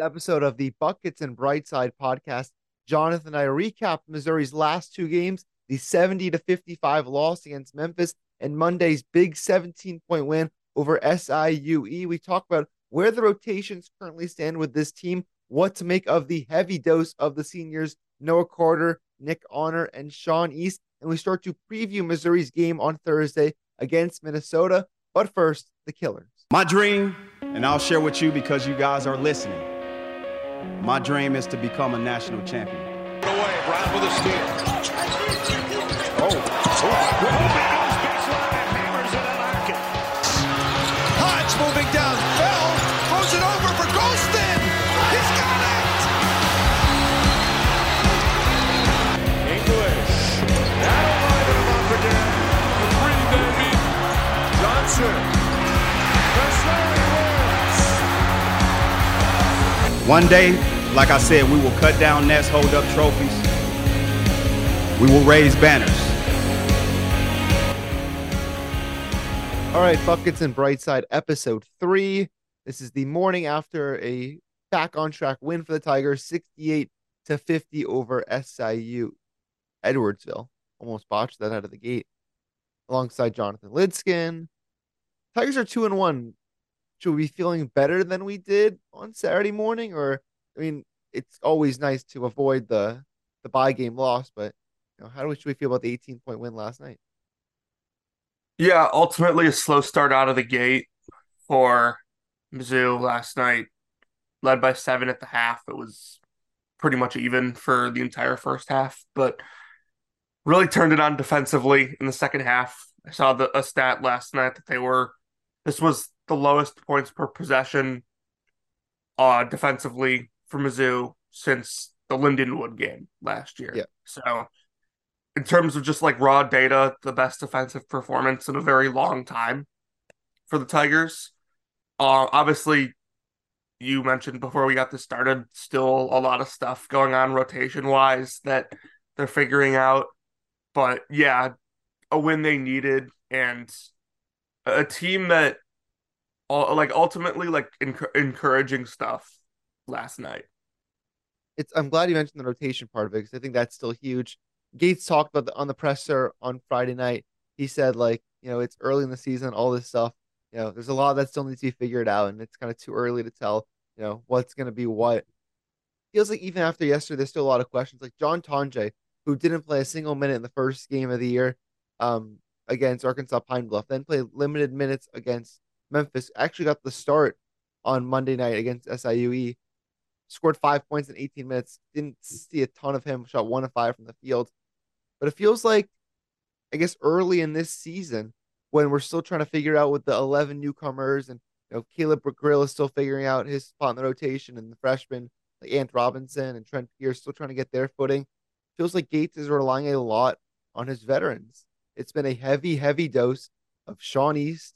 Episode of the Buckets and Brightside podcast, Jonathan and I recap Missouri's last two games, the 70 to 55 loss against Memphis and Monday's big 17 point win over SIUE. We talk about where the rotations currently stand with this team, what to make of the heavy dose of the seniors, Noah Carter, Nick Honor, and Sean East. And we start to preview Missouri's game on Thursday against Minnesota. But first, the Killers. My dream, and I'll share with you because you guys are listening. My dream is to become a national champion. Away, Brown with a steal. Oh, oh. Hodge One day, like I said, we will cut down nets, hold up trophies. We will raise banners. All right, Buckets and Brightside, episode three. This is the morning after a back on track win for the Tigers, 68 to 50 over SIU Edwardsville. Almost botched that out of the gate. Alongside Jonathan Lidskin. Tigers are two and one. Should we be feeling better than we did on Saturday morning? Or I mean, it's always nice to avoid the the buy game loss, but you know, how do we, should we feel about the 18 point win last night? Yeah, ultimately a slow start out of the gate for Mizzou last night, led by seven at the half. It was pretty much even for the entire first half, but really turned it on defensively in the second half. I saw the, a stat last night that they were this was the lowest points per possession uh defensively for Mizzou since the Lindenwood game last year. Yeah. So in terms of just like raw data, the best defensive performance in a very long time for the Tigers. Uh, obviously, you mentioned before we got this started, still a lot of stuff going on rotation wise that they're figuring out. But yeah, a win they needed and a team that, like, ultimately, like, enc- encouraging stuff last night. It's. I'm glad you mentioned the rotation part of it because I think that's still huge. Gates talked about the, on the presser on Friday night. He said like, you know, it's early in the season, all this stuff. You know, there's a lot that still needs to be figured out, and it's kind of too early to tell. You know, what's going to be what. Feels like even after yesterday, there's still a lot of questions. Like John Tonje, who didn't play a single minute in the first game of the year, um, against Arkansas Pine Bluff, then played limited minutes against Memphis. Actually got the start on Monday night against SIUE. Scored five points in 18 minutes. Didn't see a ton of him. Shot one of five from the field. But it feels like, I guess, early in this season, when we're still trying to figure out with the 11 newcomers and you know Caleb Grill is still figuring out his spot in the rotation and the freshmen like Ant Robinson and Trent Pierce still trying to get their footing. Feels like Gates is relying a lot on his veterans. It's been a heavy, heavy dose of Sean East,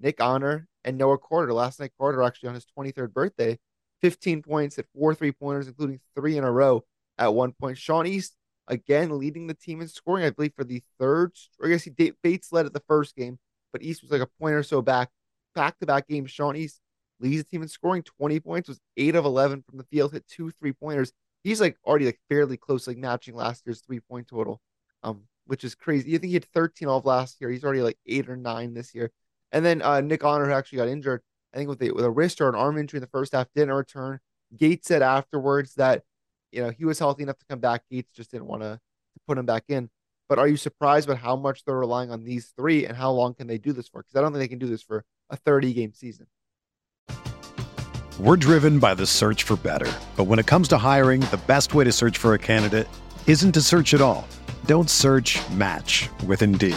Nick Honor, and Noah Carter. Last night, Carter actually on his 23rd birthday, 15 points at four three pointers, including three in a row at one point. Sean East again leading the team in scoring, I believe, for the third. I guess he Bates led at the first game, but East was like a point or so back. Back to back games, Sean East leads the team in scoring 20 points, was eight of 11 from the field, hit two three pointers. He's like already like fairly close, like matching last year's three point total, um, which is crazy. You think he had 13 all of last year. He's already like eight or nine this year. And then uh, Nick Honor, who actually got injured, I think with, a, with a wrist or an arm injury in the first half, didn't return. Gates said afterwards that you know he was healthy enough to come back. Gates just didn't want to put him back in. But are you surprised about how much they're relying on these three and how long can they do this for? Because I don't think they can do this for a 30 game season. We're driven by the search for better. But when it comes to hiring, the best way to search for a candidate isn't to search at all. Don't search match with Indeed.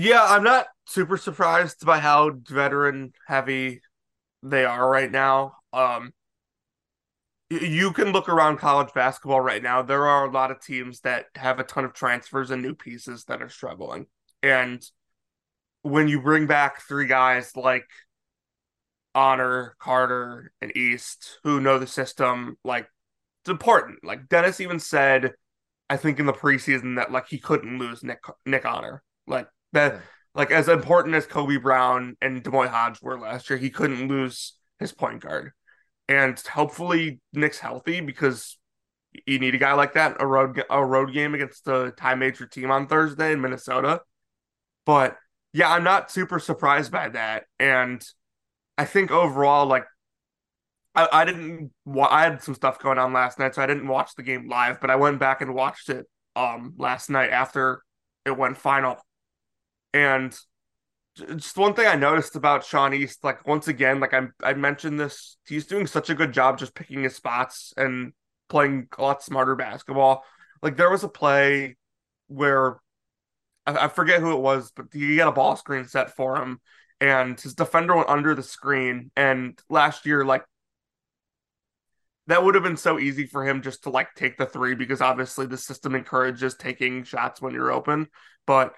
Yeah, I'm not super surprised by how veteran heavy they are right now. Um, you can look around college basketball right now. There are a lot of teams that have a ton of transfers and new pieces that are struggling. And when you bring back three guys like Honor, Carter, and East who know the system, like it's important. Like Dennis even said, I think in the preseason that like he couldn't lose Nick Nick Honor. Like that yeah. like as important as Kobe Brown and D'Moi Hodge were last year, he couldn't lose his point guard. And hopefully Nick's healthy because you need a guy like that a road a road game against the tie major team on Thursday in Minnesota. But yeah, I'm not super surprised by that. And I think overall, like I, I didn't I had some stuff going on last night, so I didn't watch the game live, but I went back and watched it um last night after it went final. And just one thing I noticed about Sean East, like once again, like I I mentioned this, he's doing such a good job just picking his spots and playing a lot smarter basketball. Like there was a play where I, I forget who it was, but he got a ball screen set for him, and his defender went under the screen. And last year, like that would have been so easy for him just to like take the three because obviously the system encourages taking shots when you're open, but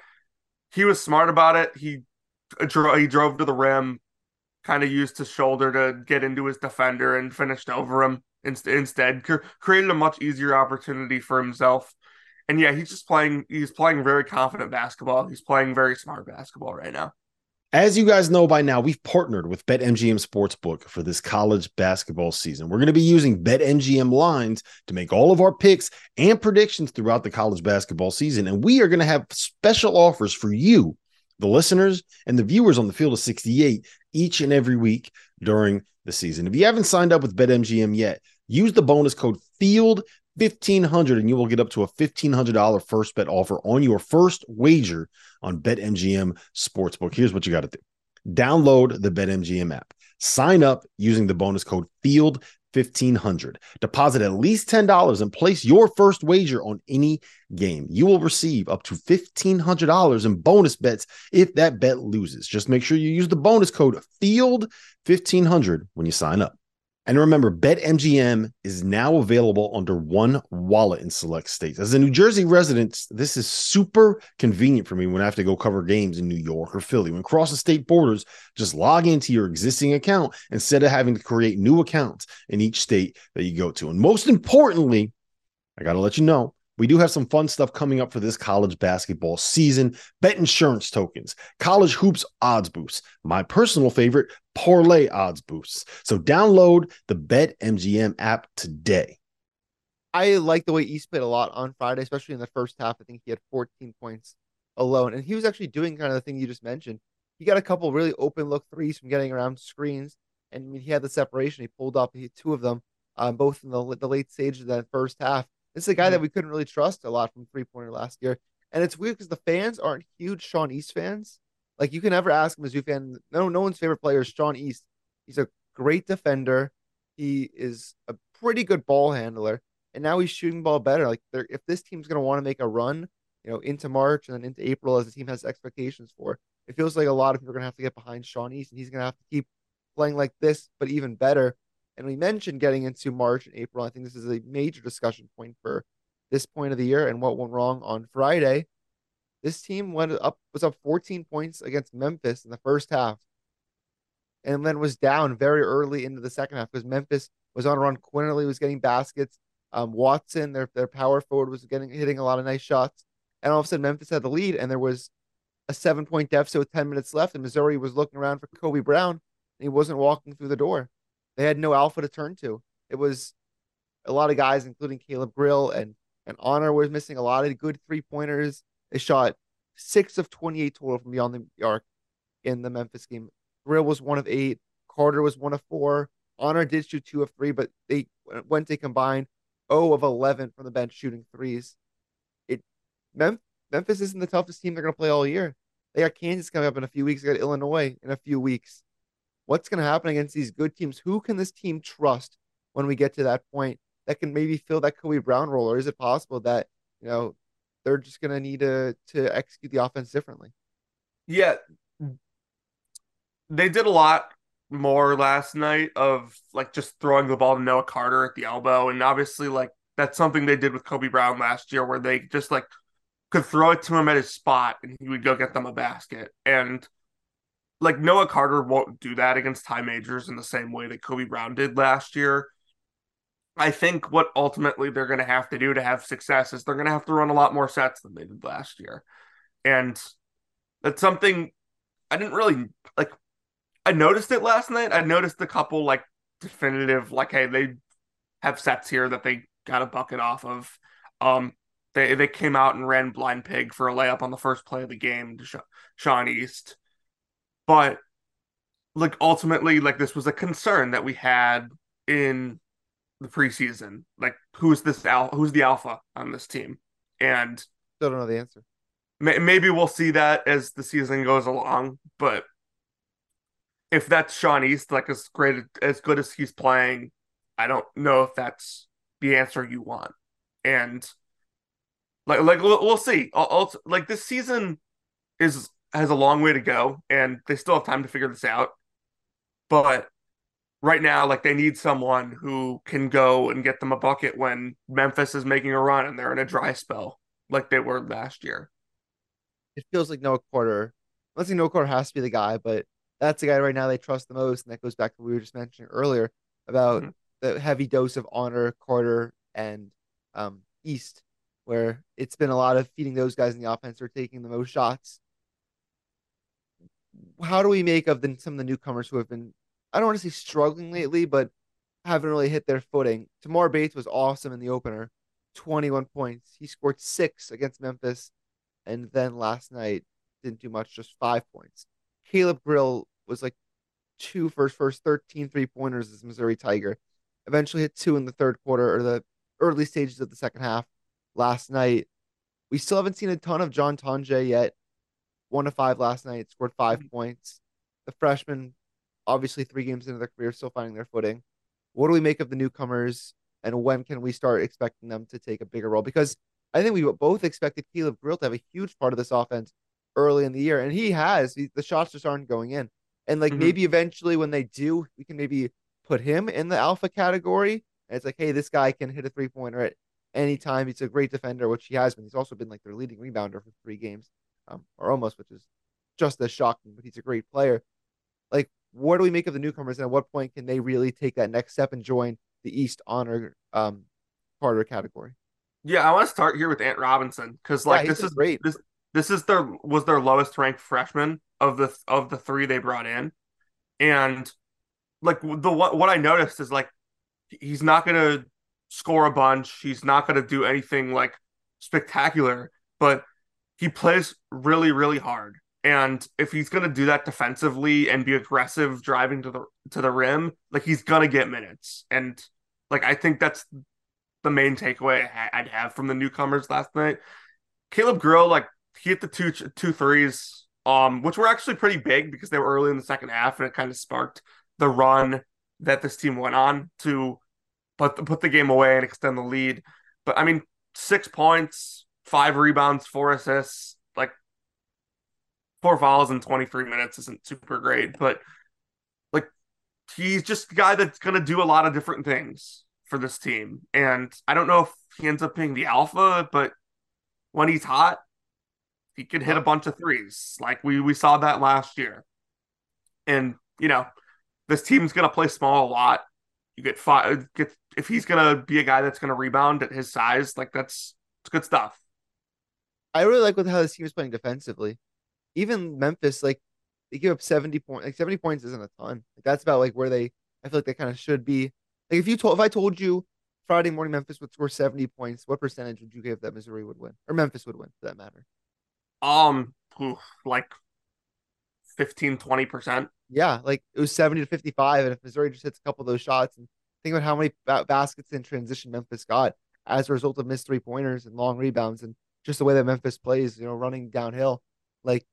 he was smart about it. He he drove to the rim, kind of used his shoulder to get into his defender and finished over him instead. Created a much easier opportunity for himself. And yeah, he's just playing. He's playing very confident basketball. He's playing very smart basketball right now. As you guys know by now, we've partnered with BetMGM Sportsbook for this college basketball season. We're going to be using BetMGM lines to make all of our picks and predictions throughout the college basketball season. And we are going to have special offers for you, the listeners and the viewers on the field of 68 each and every week during the season. If you haven't signed up with BetMGM yet, use the bonus code FIELD 1500 and you will get up to a $1500 first bet offer on your first wager on BetMGM Sportsbook. Here's what you got to do. Download the BetMGM app. Sign up using the bonus code FIELD 1500 deposit at least $10 and place your first wager on any game you will receive up to $1500 in bonus bets if that bet loses just make sure you use the bonus code field 1500 when you sign up And remember, BetMGM is now available under one wallet in select states. As a New Jersey resident, this is super convenient for me when I have to go cover games in New York or Philly. When crossing state borders, just log into your existing account instead of having to create new accounts in each state that you go to. And most importantly, I got to let you know we do have some fun stuff coming up for this college basketball season. Bet insurance tokens, college hoops odds boosts, my personal favorite, parlay odds boosts. So download the Bet MGM app today. I like the way East played a lot on Friday, especially in the first half. I think he had 14 points alone, and he was actually doing kind of the thing you just mentioned. He got a couple really open look threes from getting around screens, and I mean, he had the separation. He pulled up, he had two of them, um, both in the the late stage of that first half. This is a guy mm-hmm. that we couldn't really trust a lot from three pointer last year. And it's weird because the fans aren't huge Sean East fans. Like you can never ask a Mizzou fan. No, no one's favorite player is Sean East. He's a great defender. He is a pretty good ball handler, and now he's shooting ball better. Like if this team's going to want to make a run, you know, into March and then into April, as the team has expectations for, it feels like a lot of people are going to have to get behind Sean East, and he's going to have to keep playing like this, but even better. And we mentioned getting into March and April. I think this is a major discussion point for this point of the year and what went wrong on Friday. This team went up was up 14 points against Memphis in the first half. And then was down very early into the second half because Memphis was on a run. Quinerly was getting baskets. Um, Watson, their their power forward, was getting hitting a lot of nice shots. And all of a sudden Memphis had the lead and there was a seven point deficit with 10 minutes left. And Missouri was looking around for Kobe Brown and he wasn't walking through the door. They had no alpha to turn to. It was a lot of guys, including Caleb Grill and and Honor, was missing a lot of good three pointers. They shot six of 28 total from beyond the arc in the Memphis game. Grill was one of eight. Carter was one of four. Honor did shoot two of three, but they went to combine 0 of 11 from the bench shooting threes. It Mem- Memphis isn't the toughest team they're going to play all year. They got Kansas coming up in a few weeks. They got Illinois in a few weeks what's going to happen against these good teams? Who can this team trust when we get to that point that can maybe fill that Kobe Brown role? Or is it possible that, you know, they're just going to need to, to execute the offense differently? Yeah. They did a lot more last night of like just throwing the ball to Noah Carter at the elbow. And obviously, like, that's something they did with Kobe Brown last year where they just like could throw it to him at his spot and he would go get them a basket. And like Noah Carter won't do that against high majors in the same way that Kobe Brown did last year. I think what ultimately they're going to have to do to have success is they're going to have to run a lot more sets than they did last year. And that's something I didn't really like. I noticed it last night. I noticed a couple like definitive, like, hey, they have sets here that they got a bucket off of. Um, they they came out and ran blind pig for a layup on the first play of the game to Sean East. But like ultimately, like this was a concern that we had in the preseason. Like, who's this al- Who's the alpha on this team? And still don't know the answer. May- maybe we'll see that as the season goes along. But if that's Sean East, like as great as good as he's playing, I don't know if that's the answer you want. And like, like we'll, we'll see. I'll, I'll, like this season is has a long way to go and they still have time to figure this out. But right now, like they need someone who can go and get them a bucket when Memphis is making a run and they're in a dry spell like they were last year. It feels like Noah Carter. Let's say Noah Carter has to be the guy, but that's the guy right now they trust the most. And that goes back to what we were just mentioning earlier about mm-hmm. the heavy dose of honor, Carter, and um, East, where it's been a lot of feeding those guys in the offense are taking the most shots how do we make of the, some of the newcomers who have been I don't want to say struggling lately, but haven't really hit their footing. Tamar Bates was awesome in the opener, 21 points. He scored six against Memphis, and then last night didn't do much, just five points. Caleb Grill was like two first first 13 three pointers as Missouri Tiger. Eventually hit two in the third quarter or the early stages of the second half last night. We still haven't seen a ton of John Tonje yet one to five last night, scored 5 mm-hmm. points. The freshmen, obviously three games into their career, still finding their footing. What do we make of the newcomers, and when can we start expecting them to take a bigger role? Because I think we both expected Caleb Grill to have a huge part of this offense early in the year, and he has. He, the shots just aren't going in, and like mm-hmm. maybe eventually when they do, we can maybe put him in the alpha category. And it's like, hey, this guy can hit a three pointer at any time. He's a great defender, which he has been. He's also been like their leading rebounder for three games, um, or almost, which is just as shocking. But he's a great player. Like, what do we make of the newcomers, and at what point can they really take that next step and join the East honor um, Carter category? Yeah, I want to start here with Ant Robinson because like Yeah, this is great. this this is their was their lowest ranked freshman of the of the three they brought in, and like the what what I noticed is like he's not gonna score a bunch. He's not gonna do anything like spectacular, but he plays really really hard. And if he's gonna do that defensively and be aggressive driving to the to the rim, like he's gonna get minutes. And like I think that's the main takeaway I'd have from the newcomers last night. Caleb Grill, like he hit the two two threes, um, which were actually pretty big because they were early in the second half, and it kind of sparked the run that this team went on to put the, put the game away and extend the lead. But I mean, six points, five rebounds, four assists, like four fouls in 23 minutes isn't super great, but like he's just a guy that's going to do a lot of different things for this team. And I don't know if he ends up being the alpha, but when he's hot, he can hit a bunch of threes. Like we we saw that last year. And you know, this team's going to play small a lot. You get five get if he's going to be a guy that's going to rebound at his size, like that's it's good stuff. I really like with how this team is playing defensively. Even Memphis, like they give up 70 points. Like 70 points isn't a ton. Like that's about like where they I feel like they kind of should be. Like if you told if I told you Friday morning Memphis would score 70 points, what percentage would you give that Missouri would win? Or Memphis would win for that matter? Um like 15 20%. Yeah, like it was 70 to 55. And if Missouri just hits a couple of those shots and think about how many baskets in transition Memphis got as a result of missed three pointers and long rebounds and just the way that Memphis plays, you know, running downhill. Like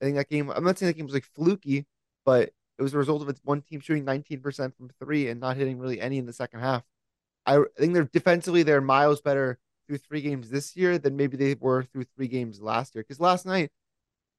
I think that game, I'm not saying that game was like fluky, but it was a result of its one team shooting 19% from three and not hitting really any in the second half. I, think they're defensively, they're miles better through three games this year than maybe they were through three games last year. Because last night,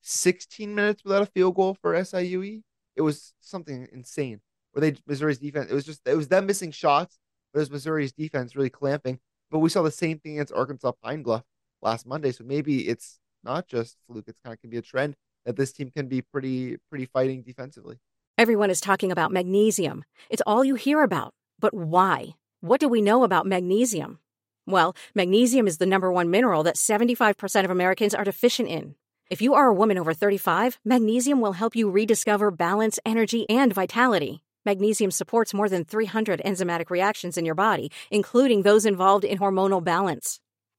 16 minutes without a field goal for SIUE, it was something insane. Where they Missouri's defense, it was just it was them missing shots, but it was Missouri's defense really clamping. But we saw the same thing against Arkansas Pine Bluff last Monday. So maybe it's not just fluke; it's kind of can be a trend that this team can be pretty pretty fighting defensively. Everyone is talking about magnesium. It's all you hear about. But why? What do we know about magnesium? Well, magnesium is the number one mineral that 75% of Americans are deficient in. If you are a woman over 35, magnesium will help you rediscover balance, energy, and vitality. Magnesium supports more than 300 enzymatic reactions in your body, including those involved in hormonal balance.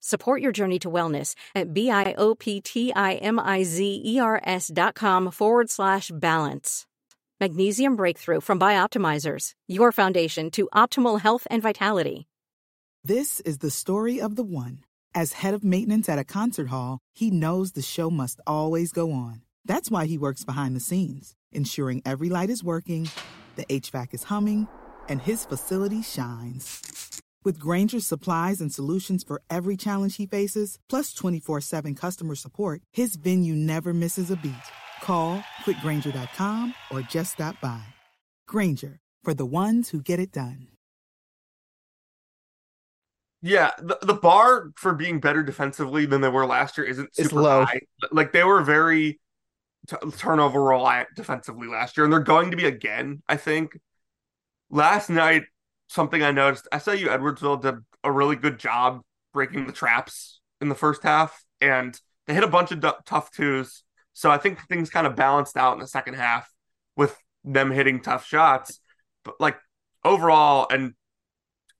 Support your journey to wellness at B-I-O-P-T-I-M-I-Z-E-R-S dot com forward slash balance. Magnesium Breakthrough from Bioptimizers, your foundation to optimal health and vitality. This is the story of the one. As head of maintenance at a concert hall, he knows the show must always go on. That's why he works behind the scenes, ensuring every light is working, the HVAC is humming, and his facility shines. With Grainger's supplies and solutions for every challenge he faces, plus 24 7 customer support, his venue never misses a beat. Call quickgranger.com or just stop by. Grainger, for the ones who get it done. Yeah, the, the bar for being better defensively than they were last year isn't It's super low. high. Like they were very t- turnover reliant defensively last year, and they're going to be again. I think. Last night, something I noticed: SIU Edwardsville did a really good job breaking the traps in the first half, and they hit a bunch of du- tough twos. So I think things kind of balanced out in the second half with them hitting tough shots. But like overall, and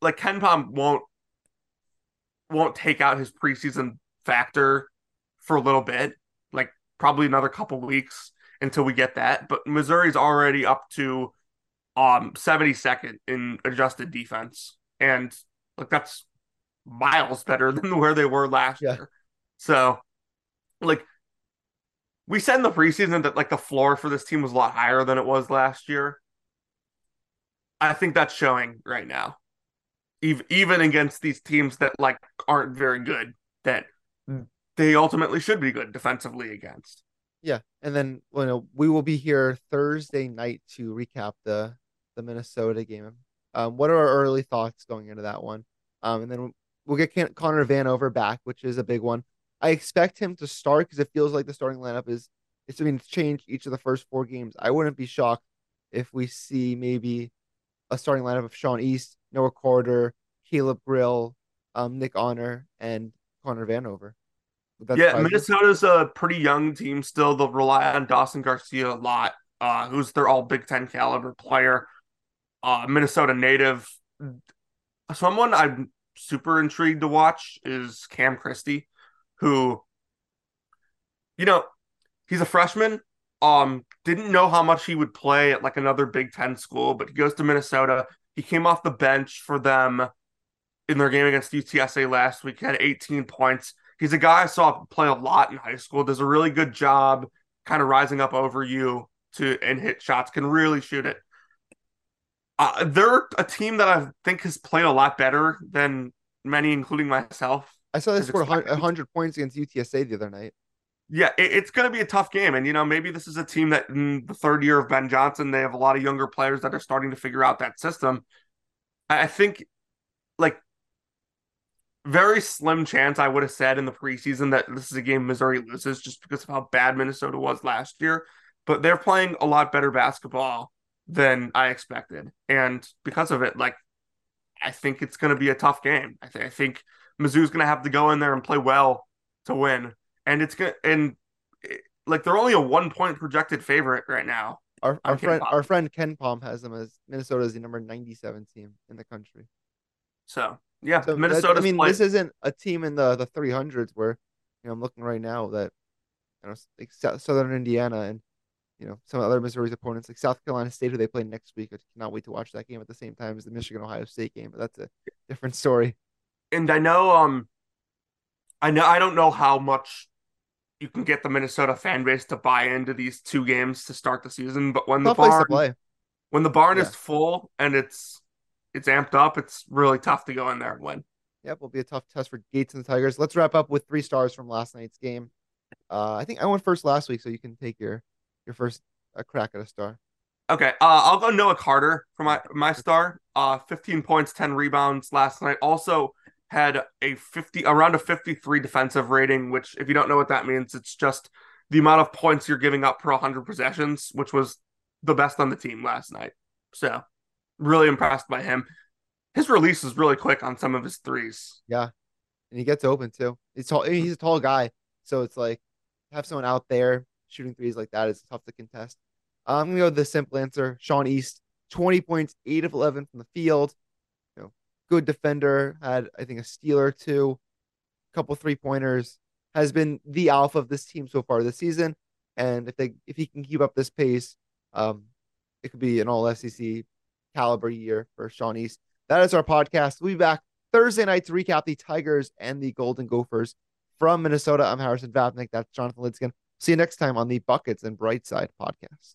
like KenPom won't won't take out his preseason factor for a little bit, like probably another couple weeks until we get that. But Missouri's already up to um 72nd in adjusted defense. And like that's miles better than where they were last Yeah. year. So, like, we said in the preseason that like the floor for this team was a lot higher than it was last year. I think that's showing right now, even even against these teams that like aren't very good. That they ultimately should be good defensively against. Yeah, and then you know we will be here Thursday night to recap the the Minnesota game. Um, what are our early thoughts going into that one? Um, and then we'll get Con- Connor Vanover back, which is a big one. I expect him to start because it feels like the starting lineup is it's I mean it's changed each of the first four games. I wouldn't be shocked if we see maybe a starting lineup of Sean East, Noah Carter, Caleb Grill, um, Nick Honor, and Connor Vanover. Yeah? Minnesota's a pretty young team still. They'll rely on Dawson Garcia a lot, uh, who's their all Big Ten caliber player, uh, Minnesota native. Someone I'm super intrigued to watch is Cam Christie, who, you know, he's a freshman. Um, didn't know how much he would play at like another Big Ten school, but he goes to Minnesota. He came off the bench for them in their game against UTSA last week. He had 18 points. He's a guy I saw play a lot in high school. Does a really good job, kind of rising up over you to and hit shots. Can really shoot it. Uh, they're a team that I think has played a lot better than many, including myself. I saw they scored expected. 100 points against UTSA the other night. Yeah, it, it's going to be a tough game, and you know maybe this is a team that in the third year of Ben Johnson, they have a lot of younger players that are starting to figure out that system. I I think, like, very slim chance I would have said in the preseason that this is a game Missouri loses just because of how bad Minnesota was last year. But they're playing a lot better basketball than I expected, and because of it, like, I think it's going to be a tough game. I, th- I think Mizzou's going to have to go in there and play well to win and it's gonna and it- like they're only a one point projected favorite right now. Our our friend our friend KenPom has them as Minnesota is the number 97 team in the country. So yeah, So Minnesota. I mean, this isn't a team in the the 300s where you know I'm looking right now that you know like Sou- Southern Indiana and you know some other Missouri's opponents like South Carolina State who they play next week. I cannot wait to watch that game at the same time as the Michigan Ohio State game, but that's a different story. and I know um, I know I don't know how much you can get the Minnesota fan base to buy into these two games to start the season, but when the Tough to barn play. when the barn Yeah. is full and it's it's amped up, it's really tough to go in there and win. Yep, will be a tough test for Gates and the Tigers. Let's wrap up with three stars from last night's game. Uh, I think I went first last week, so you can take your your first a crack at a star. Okay, uh, I'll go Noah Carter for my my star. Uh, 15 points, 10 rebounds last night. Also had a 50 around a 53 defensive rating, which if you don't know what that means, it's just the amount of points you're giving up per 100 possessions, which was the best on the team last night. So, really impressed by him. His release is really quick on some of his threes. Yeah, and he gets open too. He's tall. He's a tall guy, so it's like have someone out there shooting threes like that is tough to contest. I'm gonna go with the simple answer. Sean East, 20 points, eight of 11 from the field. You know, good defender. Had I think a steal or two, a couple three pointers. Has been the alpha of this team so far this season. And if they if he can keep up this pace, um, it could be an all SEC caliber year for Sean East. That is our podcast. We'll be back Thursday night to recap the Tigers and the Golden Gophers from Minnesota. I'm Harrison Vapnek. That's Jonathan Lidskin. See you next time on the Buckets and Brightside podcast.